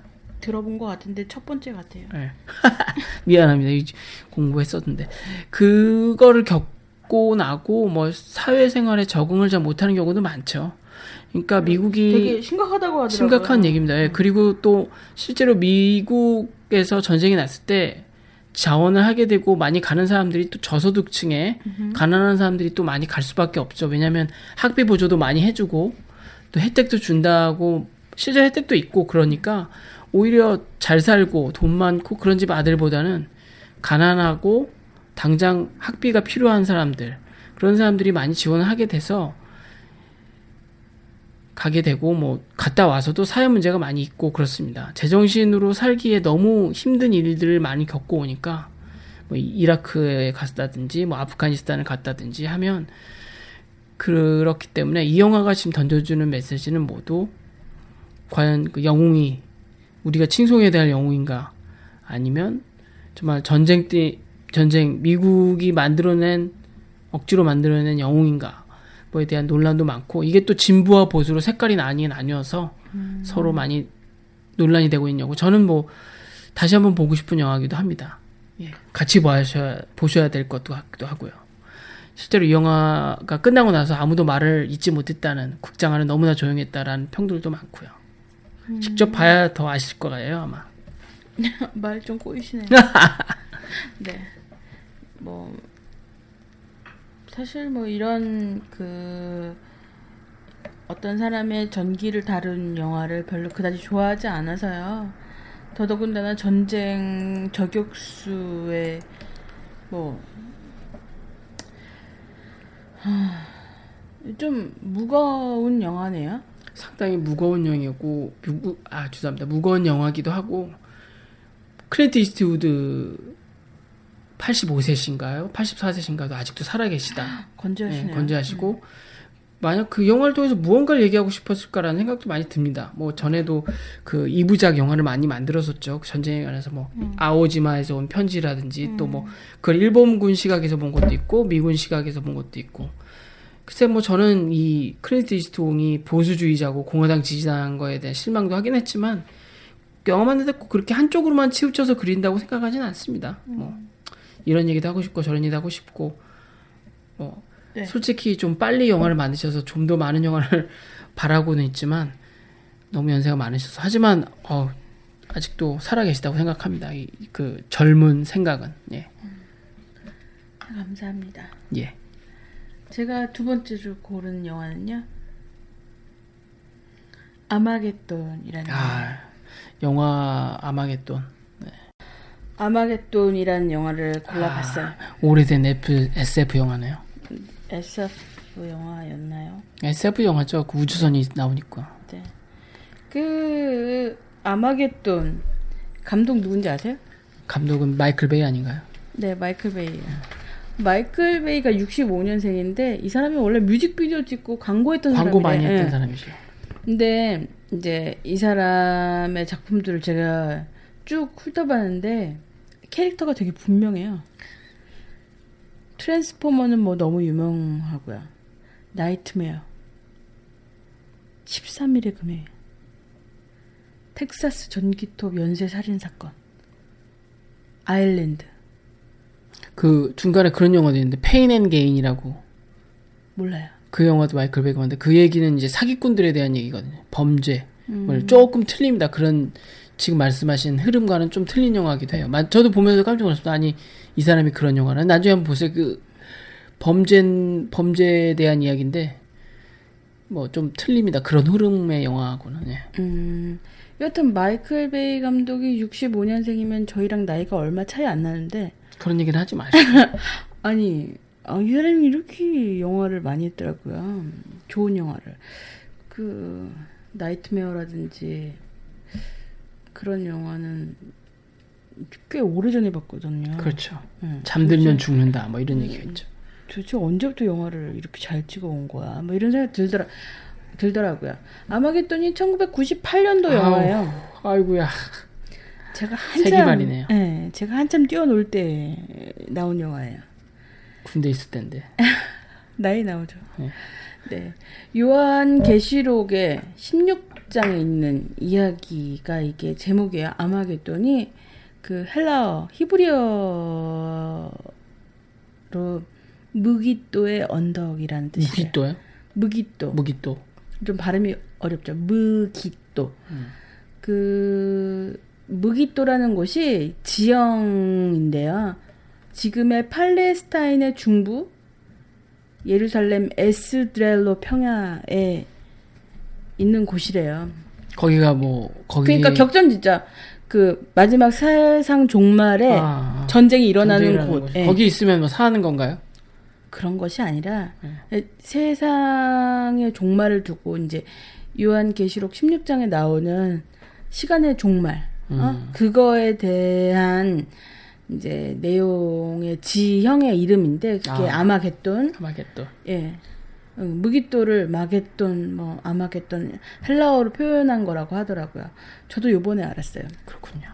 들어본 것 같은데 첫 번째 같아요. 예. 미안합니다. 이 공부했었는데 그거를 겪고 나고 뭐 사회생활에 적응을 잘 못하는 경우도 많죠. 그러니까 미국이 되게 심각하다고 하더라고요. 심각한 얘기입니다. 예, 그리고 또 실제로 미국에서 전쟁이 났을 때 자원을 하게 되고 많이 가는 사람들이 또 저소득층에 가난한 사람들이 또 많이 갈 수밖에 없죠. 왜냐하면 학비 보조도 많이 해주고 또 혜택도 준다고 실제 혜택도 있고 그러니까 오히려 잘 살고 돈 많고 그런 집 아들보다는 가난하고 당장 학비가 필요한 사람들 그런 사람들이 많이 지원을 하게 돼서 가게 되고 뭐 갔다 와서도 사회 문제가 많이 있고 그렇습니다. 제정신으로 살기에 너무 힘든 일들을 많이 겪고 오니까 뭐 이라크에 갔다든지 뭐 아프가니스탄을 갔다든지 하면 그렇기 때문에 이 영화가 지금 던져주는 메시지는 모두 과연 그 영웅이 우리가 칭송해야 될 영웅인가 아니면 정말 전쟁 때 전쟁 미국이 만들어낸 억지로 만들어낸 영웅인가 뭐에 대한 논란도 많고 이게 또 진보와 보수로 색깔이 나뉘 나뉘어서 서로 많이 논란이 되고 있냐고 저는 뭐 다시 한번 보고 싶은 영화기도 합니다. 예, 같이 보셔야 보셔야 될 것도 같기도 하고요. 실제로 이 영화가 끝나고 나서 아무도 말을 잊지 못했다는 극장 안은 너무나 조용했다라는 평들도 많고요. 직접 봐야 더 아실 거예요 아마. 말 좀 꼬이시네요. 네. 뭐 사실 뭐 이런 그 어떤 사람의 전기를 다룬 영화를 별로 그다지 좋아하지 않아서요. 더더군다나 전쟁 저격수의 뭐 하, 좀 무거운 영화네요. 상당히 무거운 영화고 무구, 아 죄송합니다 무거운 영화기도 하고 클린트 이스트우드 85세신가요? 84세신가도 아직도 살아계시다. 건재하시네요. 네, 건재하시고 만약 그 영화를 통해서 무언가를 얘기하고 싶었을까라는 생각도 많이 듭니다. 뭐 전에도 그 이부작 영화를 많이 만들었었죠. 그 전쟁에 관해서 뭐 이오지마에서 온 편지라든지 또 뭐 그걸 일본군 시각에서 본 것도 있고 미군 시각에서 본 것도 있고. 글쎄 뭐 저는 이 클린트 이스트옹이 보수주의자고 공화당 지지한 거에 대한 실망도 하긴 했지만 영화 만드는데 꼭 그렇게 한쪽으로만 치우쳐서 그린다고 생각하지는 않습니다. 뭐 이런 얘기도 하고 싶고 저런 얘기도 하고 싶고 뭐 네. 솔직히 좀 빨리 영화를 만드셔서 좀 더 많은 영화를 바라고는 있지만 너무 연세가 많으셔서 하지만 어, 아직도 살아계시다고 생각합니다. 이, 그 젊은 생각은 예. 감사합니다. 예. 제가 두 번째로 고른 영화는요. 아마겟돈이라는. 아 영화 아마겟돈 아마겟돈이라는 영화를 골라봤어요. 오래된 F, SF 영화네요. SF 영화였나요? SF 영화죠. 그 우주선이 나오니까. 네. 그 아마겟돈 감독 누군지 아세요? 감독은 마이클 베이 아닌가요? 네, 마이클 베이. 마이클 베이가 65년생인데 이 사람이 원래 뮤직비디오 찍고 광고했던 광고 사람이래. 많이 했던 예. 사람이죠. 근데 이제 이 사람의 작품들을 제가 쭉 훑어봤는데 캐릭터가 되게 분명해요. 트랜스포머는 뭐 너무 유명하고요. Nightmare. 13일의 금요일. 텍사스 전기톱 연쇄 살인 사건. Island. 그 중간에 그런 영화도 있는데 Pain and Gain이라고 몰라요. 그 영화도 마이클 베이가 만든데 그 얘기는 이제 사기꾼들에 대한 얘기거든요. 범죄. 음. 뭘 조금 틀립니다. 그런 지금 말씀하신 흐름과는 좀 틀린 영화기도 해요. 마- 저도 보면서 깜짝 놀랐습니다. 아니 이 사람이 그런 영화는 나중에 한번 보세요. 그 범죄 범죄에 대한 이야기인데 뭐 좀 틀립니다. 그런 흐름의 영화하고는 예. 음, 여튼 마이클 베이 감독이 65년생이면 저희랑 나이가 얼마 차이 안 나는데 그런 얘기는 하지 마시고. 아니 아, 이 사람이 이렇게 영화를 많이 했더라고요. 좋은 영화를 그 Nightmare라든지 그런 영화는 꽤 오래전에 봤거든요. 그렇죠. 응. 잠들면 죽는다. 뭐 이런 얘기였죠. 도대체 언제부터 영화를 이렇게 잘 찍어온 거야? 뭐 이런 생각 들더라 들더라고요. 아마겟돈이 1998년도 영화예요. 아이고야. 제가 세기 한참 말이네요. 네, 제가 한참 뛰어놀 때 나온 영화예요. 군대 있을 때인데. 나이 나오죠. 네. 네. 요한 계시록의 16장에 있는 이야기가 이게 제목이에요. 아마겟돈이 그 헬라어 히브리어로 무기또의 언덕이라는 뜻이에요. 무기또요? 무기또. 무기또. 좀 발음이 어렵죠. 무기또. 음. 그 무기또라는 곳이 지형인데요. 지금의 팔레스타인의 중부 예루살렘 에스드렐로 평야에 있는 곳이래요. 거기가 뭐 거기 그러니까 격전 진짜 그 마지막 세상 종말에 아, 전쟁이 일어나는 곳. 예. 거기 있으면 뭐 사는 건가요? 그런 것이 아니라 네. 세상의 종말을 두고 이제 요한계시록 16장에 나오는 시간의 종말 어? 음. 그거에 대한 이제 내용의 지형의 이름인데 그게 아. 아. 마겟돈 아마겟돈. 예 응, 무기또를 마겟돈 뭐 아마겟돈 헬라어로 표현한 거라고 하더라고요. 저도 요번에 알았어요. 그렇군요.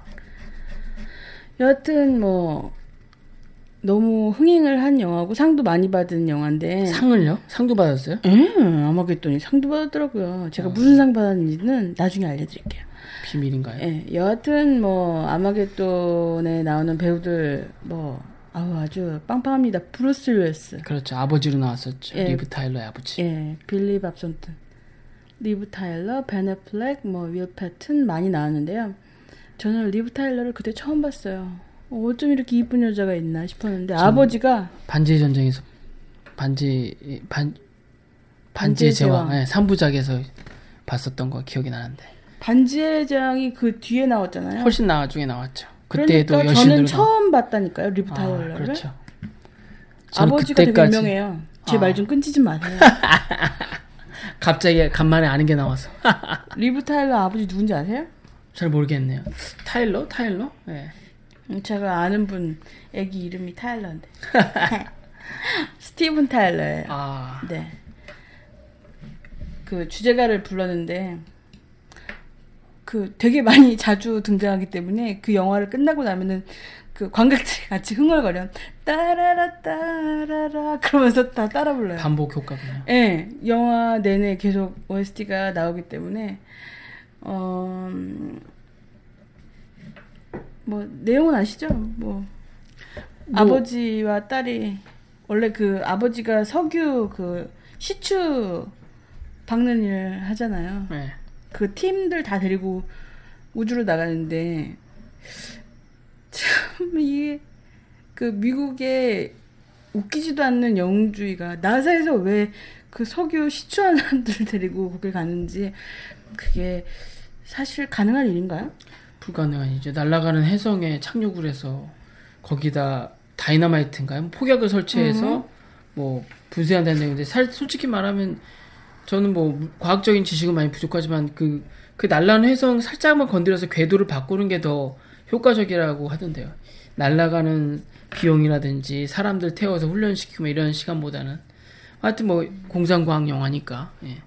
여하튼 뭐 너무 흥행을 한 영화고 상도 많이 받은 영화인데 상을요? 상도 받았어요? 예, 아마겟돈이 상도 받았더라고요. 제가 무슨 상 받았는지는 나중에 알려드릴게요. 비밀인가요? 예, 여하튼 뭐 아마겟돈에 나오는 배우들 뭐 아우 아주 빵빵합니다. 브루스 윌스, 그렇죠. 아버지로 나왔었죠. 예. 리브 타일러의 아버지. 예, 빌리 밥 손튼, 리브 타일러, 벤 애플렉, 뭐 윌 패튼 많이 나왔는데요. 저는 리브 타일러를 그때 처음 봤어요. 어, 어쩜 이렇게 이쁜 여자가 있나 싶었는데 아버지가 반지의 전쟁에서 반지 반 반지의 제왕 제왕. 예, 3부작에서 봤었던 거 기억이 나는데 반지의 제왕이 그 뒤에 나왔잖아요. 훨씬 나중에 나왔죠. 그때도 그러니까 저는 나- 처음 봤다니까요, 리브 아, 타일러를. 그렇죠. 아버지가 되게 그때까지 유명해요. 제 아. 말좀 끊지 좀 마세요. 갑자기 간만에 아는 게 나와서 리브 타일러 아버지 누군지 아세요? 잘 모르겠네요. 타일러? 타일러? 예. 음, 제가 아는 분 애기 이름이 타일러인데. 스티븐 타일러예요. 아 네. 그 주제가를 불렀는데 그 되게 많이 자주 등장하기 때문에 그 영화를 끝나고 나면은 그 관객들이 같이 흥얼거려 따라라 따라라 그러면서 다 따라 불러요. 반복 효과군요. 예, 영화 내내 계속 OST가 나오기 때문에 어, 음, 뭐 내용은 아시죠? 뭐, 아버지와 딸이 원래 그 아버지가 석유 그 시추 박는 일 하잖아요. 예. 그 팀들 다 데리고 우주로 나가는데 참 이게 그 미국의 웃기지도 않는 영웅주의가 나사에서 왜 그 석유 시추한들 데리고 거길 가는지 그게 사실 가능한 일인가요? 불가능한 이제 날아가는 혜성에 착륙을 해서 거기다 다이너마이트인가요? 뭐 폭약을 설치해서 뭐 분쇄한다는 내용인데 살, 솔직히 말하면 저는 뭐 과학적인 지식은 많이 부족하지만 그, 그 날라가는 혜성 살짝만 건드려서 궤도를 바꾸는 게 더 효과적이라고 하던데요. 날아가는 비용이라든지 사람들 태워서 훈련시키고 뭐 이런 시간보다는 하여튼 뭐 공상과학 영화니까 예.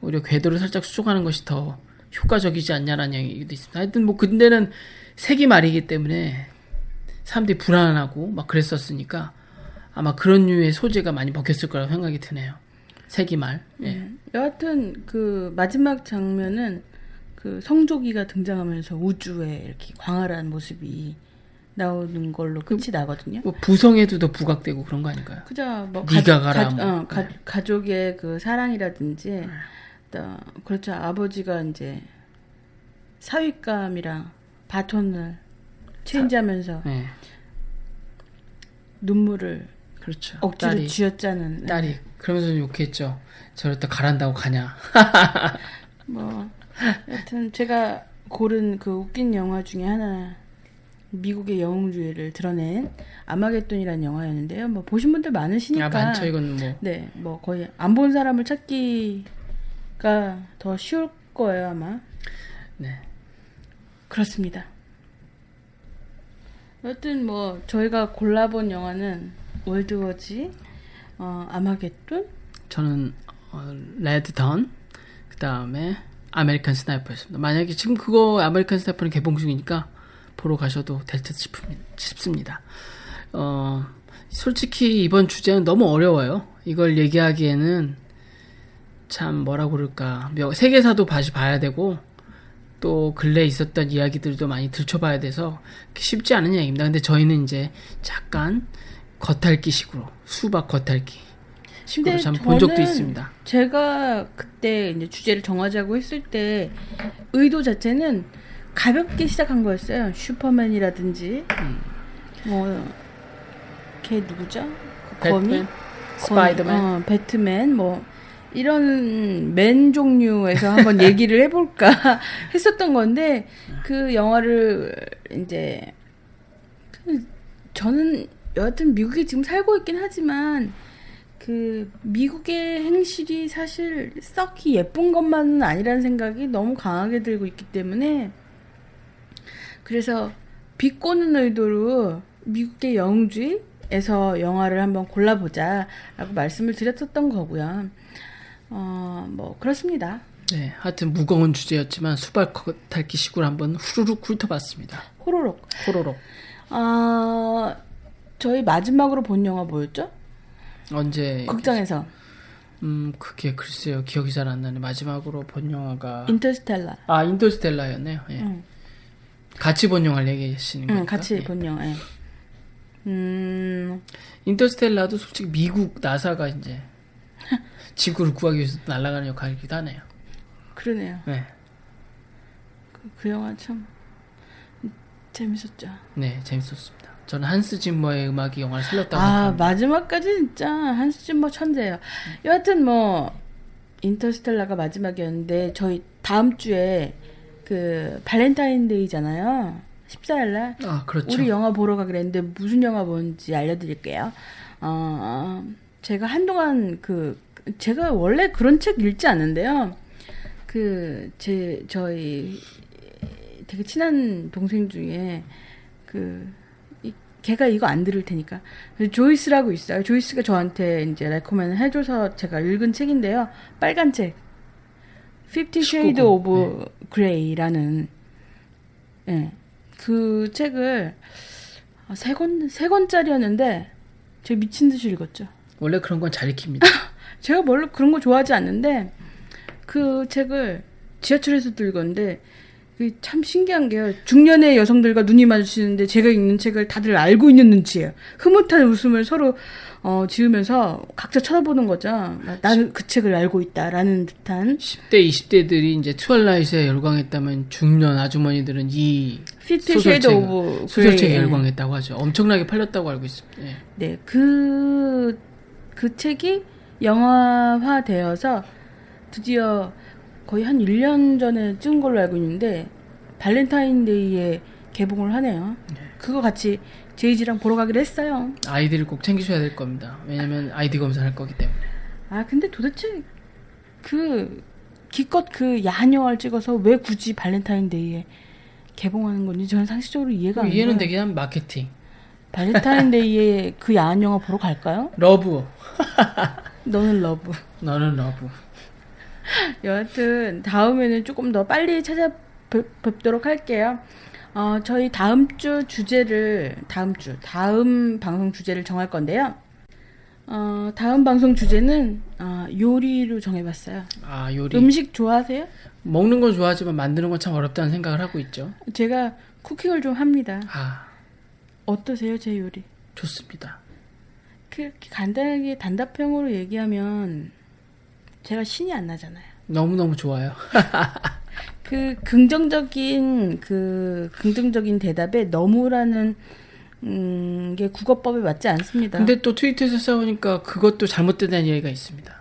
오히려 궤도를 살짝 수정하는 것이 더 효과적이지 않냐라는 얘기도 있습니다. 하여튼 뭐 근데는 세기 말이기 때문에 사람들이 불안하고 막 그랬었으니까 아마 그런 류의 소재가 많이 먹혔을 거라고 생각이 드네요. 세기 말. 예. 음. 여하튼 그 마지막 장면은 그 성조기가 등장하면서 우주에 이렇게 광활한 모습이 나오는 걸로 끝이 나거든요. 뭐 부성에도 더 부각되고 그런 거 아닐까요? 그죠. 뭐 네가 가라, 뭐. 어, 가, 네. 가족의 그 사랑이라든지 또 그렇죠. 아버지가 이제 사윗감이랑 바톤을 체인지하면서 예. 눈물을 그렇죠. 억지로 딸이 쥐어짜는 딸이 그러면서 욕했죠. 저랬다 가란다고 가냐. 뭐 여튼 제가 고른 그 웃긴 영화 중에 하나 미국의 영웅주의를 드러낸 아마겟돈이라는 영화였는데요. 뭐 보신 분들 많으시니까 아 많죠 이건 뭐 네, 뭐 거의 안 본 사람을 찾기 가더 쉬울 거예요 아마. 네. 그렇습니다. 여튼 뭐 저희가 골라본 영화는 World War Z, 어, 아마겟돈, 저는 어, Red Dawn 그 다음에 American Sniper였습니다. 만약에 지금 그거 American Sniper는 개봉 중이니까 보러 가셔도 될 듯 싶습니다. 어, 솔직히 이번 주제는 너무 어려워요. 이걸 얘기하기에는 참 뭐라 그럴까 몇- 세계사도 다시 봐야 되고 또 근래 에 있었던 이야기들도 많이 들춰봐야 돼서 쉽지 않은 얘기입니다. 근데 저희는 이제 잠깐 겉핥기식으로 수박 겉핥기 식으로 참 본 적도 있습니다. 제가 그때 이제 주제를 정하자고 했을 때 의도 자체는 가볍게 시작한 거였어요. 슈퍼맨이라든지 뭐걔 누구죠? 그 거미? 스파이더맨. 어, 배트맨 뭐 이런 맨 종류에서 한번 얘기를 해볼까 했었던 건데 그 영화를 이제 그 저는 여하튼 미국에 지금 살고 있긴 하지만 그 미국의 행실이 사실 썩히 예쁜 것만은 아니라는 생각이 너무 강하게 들고 있기 때문에 그래서 비꼬는 의도로 미국의 영주에서 영화를 한번 골라보자라고 말씀을 드렸었던 거고요. 어, 뭐 그렇습니다. 네, 하여튼 무거운 주제였지만 수박 겉핥기 식으로 한번 후루룩 훑어봤습니다. 호로록. 호로록. 아 저희 마지막으로 본 영화 뭐였죠? 언제? 극장에서 음, 그게 글쎄요 기억이 잘 안 나네. 마지막으로 본 영화가 인터스텔라. 아 인터스텔라였네요. 예. 응. 같이 본 영화를 얘기하시는 응, 거니까. 같이 예. 본 영화. 예. 음, 인터스텔라도 솔직히 미국 나사가 이제 지구를 구하기 위해서 날아가는 역할이기도 하네요. 그러네요. 네, 그, 그 영화 참 재밌었죠. 네 재밌었습니다. 저는 한스 짐머의 음악이 영화를 살렸다고 아 생각합니다. 마지막까지 진짜 한스 짐머 천재예요. 여하튼 뭐 Interstellar가 마지막이었는데 저희 다음 주에 그 발렌타인데이잖아요. 14일 날 아 그렇죠. 우리 영화 보러 가기로 했는데 무슨 영화 보는지 알려 드릴게요. 어, 제가 한동안 그 제가 원래 그런 책 읽지 않는데요. 그 제 저희 되게 친한 동생 중에 그 이- 걔가 이거 안 들을 테니까 그 조이스라고 있어요. 조이스가 저한테 이제 레코멘 해줘서 제가 읽은 책인데요. 빨간 책. Fifty Shades 19금. of Grey라는 예. 그 책을 아, 세 권, 세 권짜리였는데 제가 미친 듯이 읽었죠. 원래 그런 건잘 익힙니다. 제가 원래 그런 거 좋아하지 않는데 그 책을 지하철에서도 읽었는데 그게 참 신기한 게요. 중년의 여성들과 눈이 마주치는데 제가 읽는 책을 다들 알고 있는 눈치예요. 흐뭇한 웃음을 서로 어, 지으면서 각자 쳐다보는 거죠. 나는 그 책을 알고 있다라는 듯한 10대, 20대들이 이제 트와일라이트에 열광했다면 중년 아주머니들은 이 소설책, 소설책에. 열광했다고 하죠. 엄청나게 팔렸다고 알고 있습니다. 예. 네, 그, 그 책이 영화화되어서 드디어 거의 한 1년 전에 찍은 걸로 알고 있는데, 발렌타인데이에 개봉을 하네요. 그거 같이 제이지랑 보러 가기로 했어요. 아이디를 꼭 챙기셔야 될 겁니다. 왜냐면 아이디 검사를 할 거기 때문에. 아, 근데 도대체 그, 기껏 그 야한 영화를 찍어서 왜 굳이 발렌타인데이에 개봉하는 건지 저는 상식적으로 이해가 안 이해는 가요. 되긴 한 마케팅. 발렌타인데이에 그 야한 영화 보러 갈까요? love. 너는 love. 너는 love. 여하튼 다음에는 조금 더 빨리 찾아뵙도록 할게요. 어, 저희 다음 주 주제를 다음 주 다음 방송 주제를 정할 건데요. 어, 다음 방송 주제는 어, 요리로 정해봤어요. 아, 요리. 음식 좋아하세요? 먹는 건 좋아하지만 만드는 건 참 어렵다는 생각을 하고 있죠. 제가 쿠킹을 좀 합니다. 아, 어떠세요, 제 요리? 좋습니다. 그렇게 간단하게 단답형으로 얘기하면 제가 신이 안 나잖아요. 너무너무 좋아요. 그 긍정적인 그 긍정적인 대답에 너무라는 음, 게 국어법에 맞지 않습니다. 근데 또 트위터에서 써보니까 그것도 잘못된다는 얘기가 있습니다.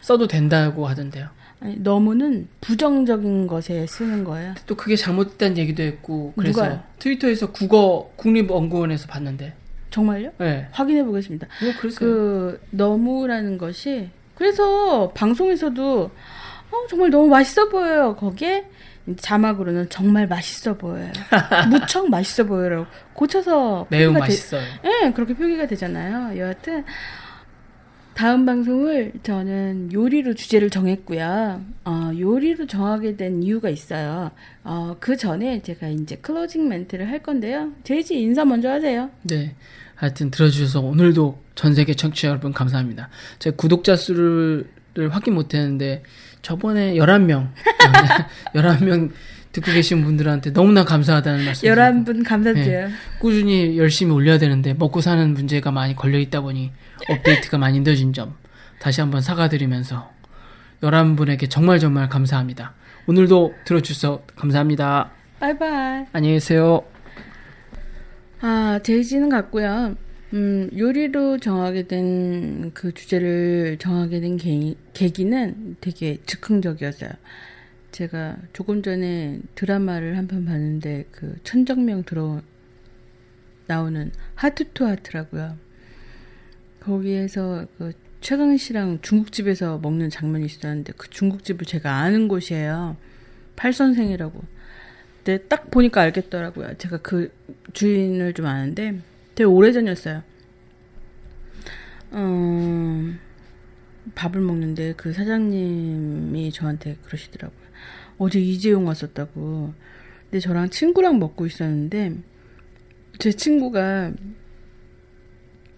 써도 된다고 하던데요. 아니, 너무는 부정적인 것에 쓰는 거예요. 또 그게 잘못된 얘기도 했고 그래서 누가요? 트위터에서 국어 국립연구원에서 봤는데 정말요? 네. 확인해 보겠습니다. 뭐 그랬어요. 그 너무라는 것이 그래서 방송에서도 어, 정말 너무 맛있어 보여요. 거기에 자막으로는 정말 맛있어 보여요. 무척 맛있어 보여라고 고쳐서 매우 표기가 되- 맛있어요. 예, 그렇게 표기가 되잖아요. 여하튼 다음 방송을 저는 요리로 주제를 정했고요. 어, 요리로 정하게 된 이유가 있어요. 어, 그 전에 제가 이제 클로징 멘트를 할 건데요. 제이지 인사 먼저 하세요. 네. 하여튼 들어주셔서 오늘도 전 세계 청취자 여러분 감사합니다. 제가 구독자 수를 확인 못 했는데 저번에 11명, 11명 듣고 계신 분들한테 너무나 감사하다는 말씀. 11분 감사드려요. 꾸준히 열심히 올려야 되는데 먹고 사는 문제가 많이 걸려 있다 보니 업데이트가 많이 늦어진 점 다시 한번 사과드리면서 11분에게 정말 정말 감사합니다. 오늘도 들어주셔서 감사합니다. 바이바이. 안녕히 계세요. 아, 제이지는 갔고요. 음, 요리로 정하게 된 그 주제를 정하게 된 계, 계기는 되게 즉흥적이었어요. 제가 조금 전에 드라마를 한 편 봤는데 그 천정명 들어 나오는 하트 투 하트라고요. 거기에서 그 최강 씨랑 중국집에서 먹는 장면이 있었는데 그 중국집을 제가 아는 곳이에요. 팔선생이라고. 근데 딱 보니까 알겠더라고요. 제가 그 주인을 좀 아는데 되게 오래전이었어요. 어, 밥을 먹는데 그 사장님이 저한테 그러시더라고요. 어제 이재용 왔었다고. 근데 저랑 친구랑 먹고 있었는데 제 친구가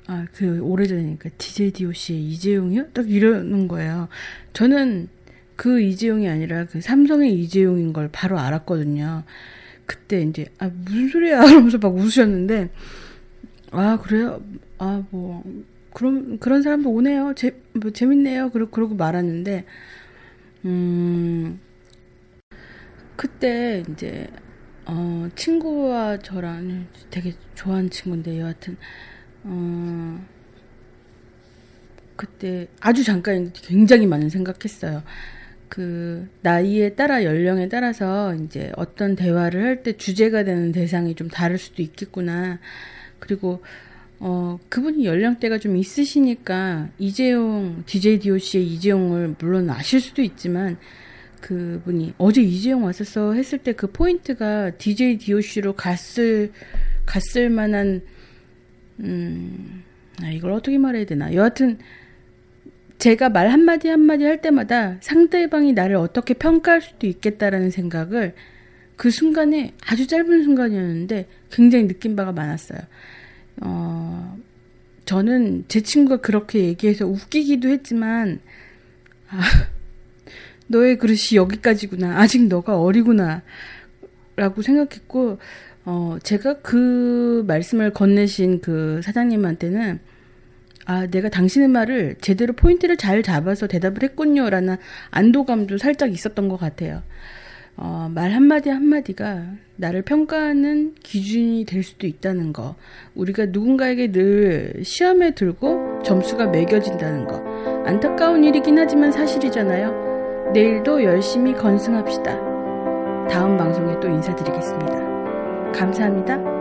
아, 그 오래전이니까 DJ DOC의 이재용이요? 딱 이러는 거예요. 저는 그 이재용이 아니라 그 삼성의 이재용인 걸 바로 알았거든요. 그때 이제 아 무슨 소리야 이러면서 막 웃으셨는데 아 그래요? 아 뭐 그럼 그런 사람도 오네요. 재, 뭐 재밌네요. 그러, 그러고 말았는데 음 그때 이제 어 친구와 저랑 되게 좋아하는 친구인데 여하튼 어 그때 아주 잠깐인데 굉장히 많은 생각했어요. 그 나이에 따라 연령에 따라서 이제 어떤 대화를 할 때 주제가 되는 대상이 좀 다를 수도 있겠구나. 그리고 어 그분이 연령대가 좀 있으시니까 이재용 DJ DOC의 이재용을 물론 아실 수도 있지만 그분이 어제 이재용 왔었어 했을 때 그 포인트가 DJ DOC로 갔을 갔을 만한 음 아, 이걸 어떻게 말해야 되나 여하튼 제가 말 한마디 한마디 할 때마다 상대방이 나를 어떻게 평가할 수도 있겠다라는 생각을 그 순간에 아주 짧은 순간이었는데 굉장히 느낀 바가 많았어요. 어, 저는 제 친구가 그렇게 얘기해서 웃기기도 했지만, 아, 너의 그릇이 여기까지구나. 아직 너가 어리구나. 라고 생각했고, 어, 제가 그 말씀을 건네신 그 사장님한테는, 아, 내가 당신의 말을 제대로 포인트를 잘 잡아서 대답을 했군요. 라는 안도감도 살짝 있었던 것 같아요. 어, 말 한마디 한마디가 나를 평가하는 기준이 될 수도 있다는 거. 우리가 누군가에게 늘 시험에 들고 점수가 매겨진다는 거. 안타까운 일이긴 하지만 사실이잖아요. 내일도 열심히 건승합시다. 다음 방송에 또 인사드리겠습니다. 감사합니다.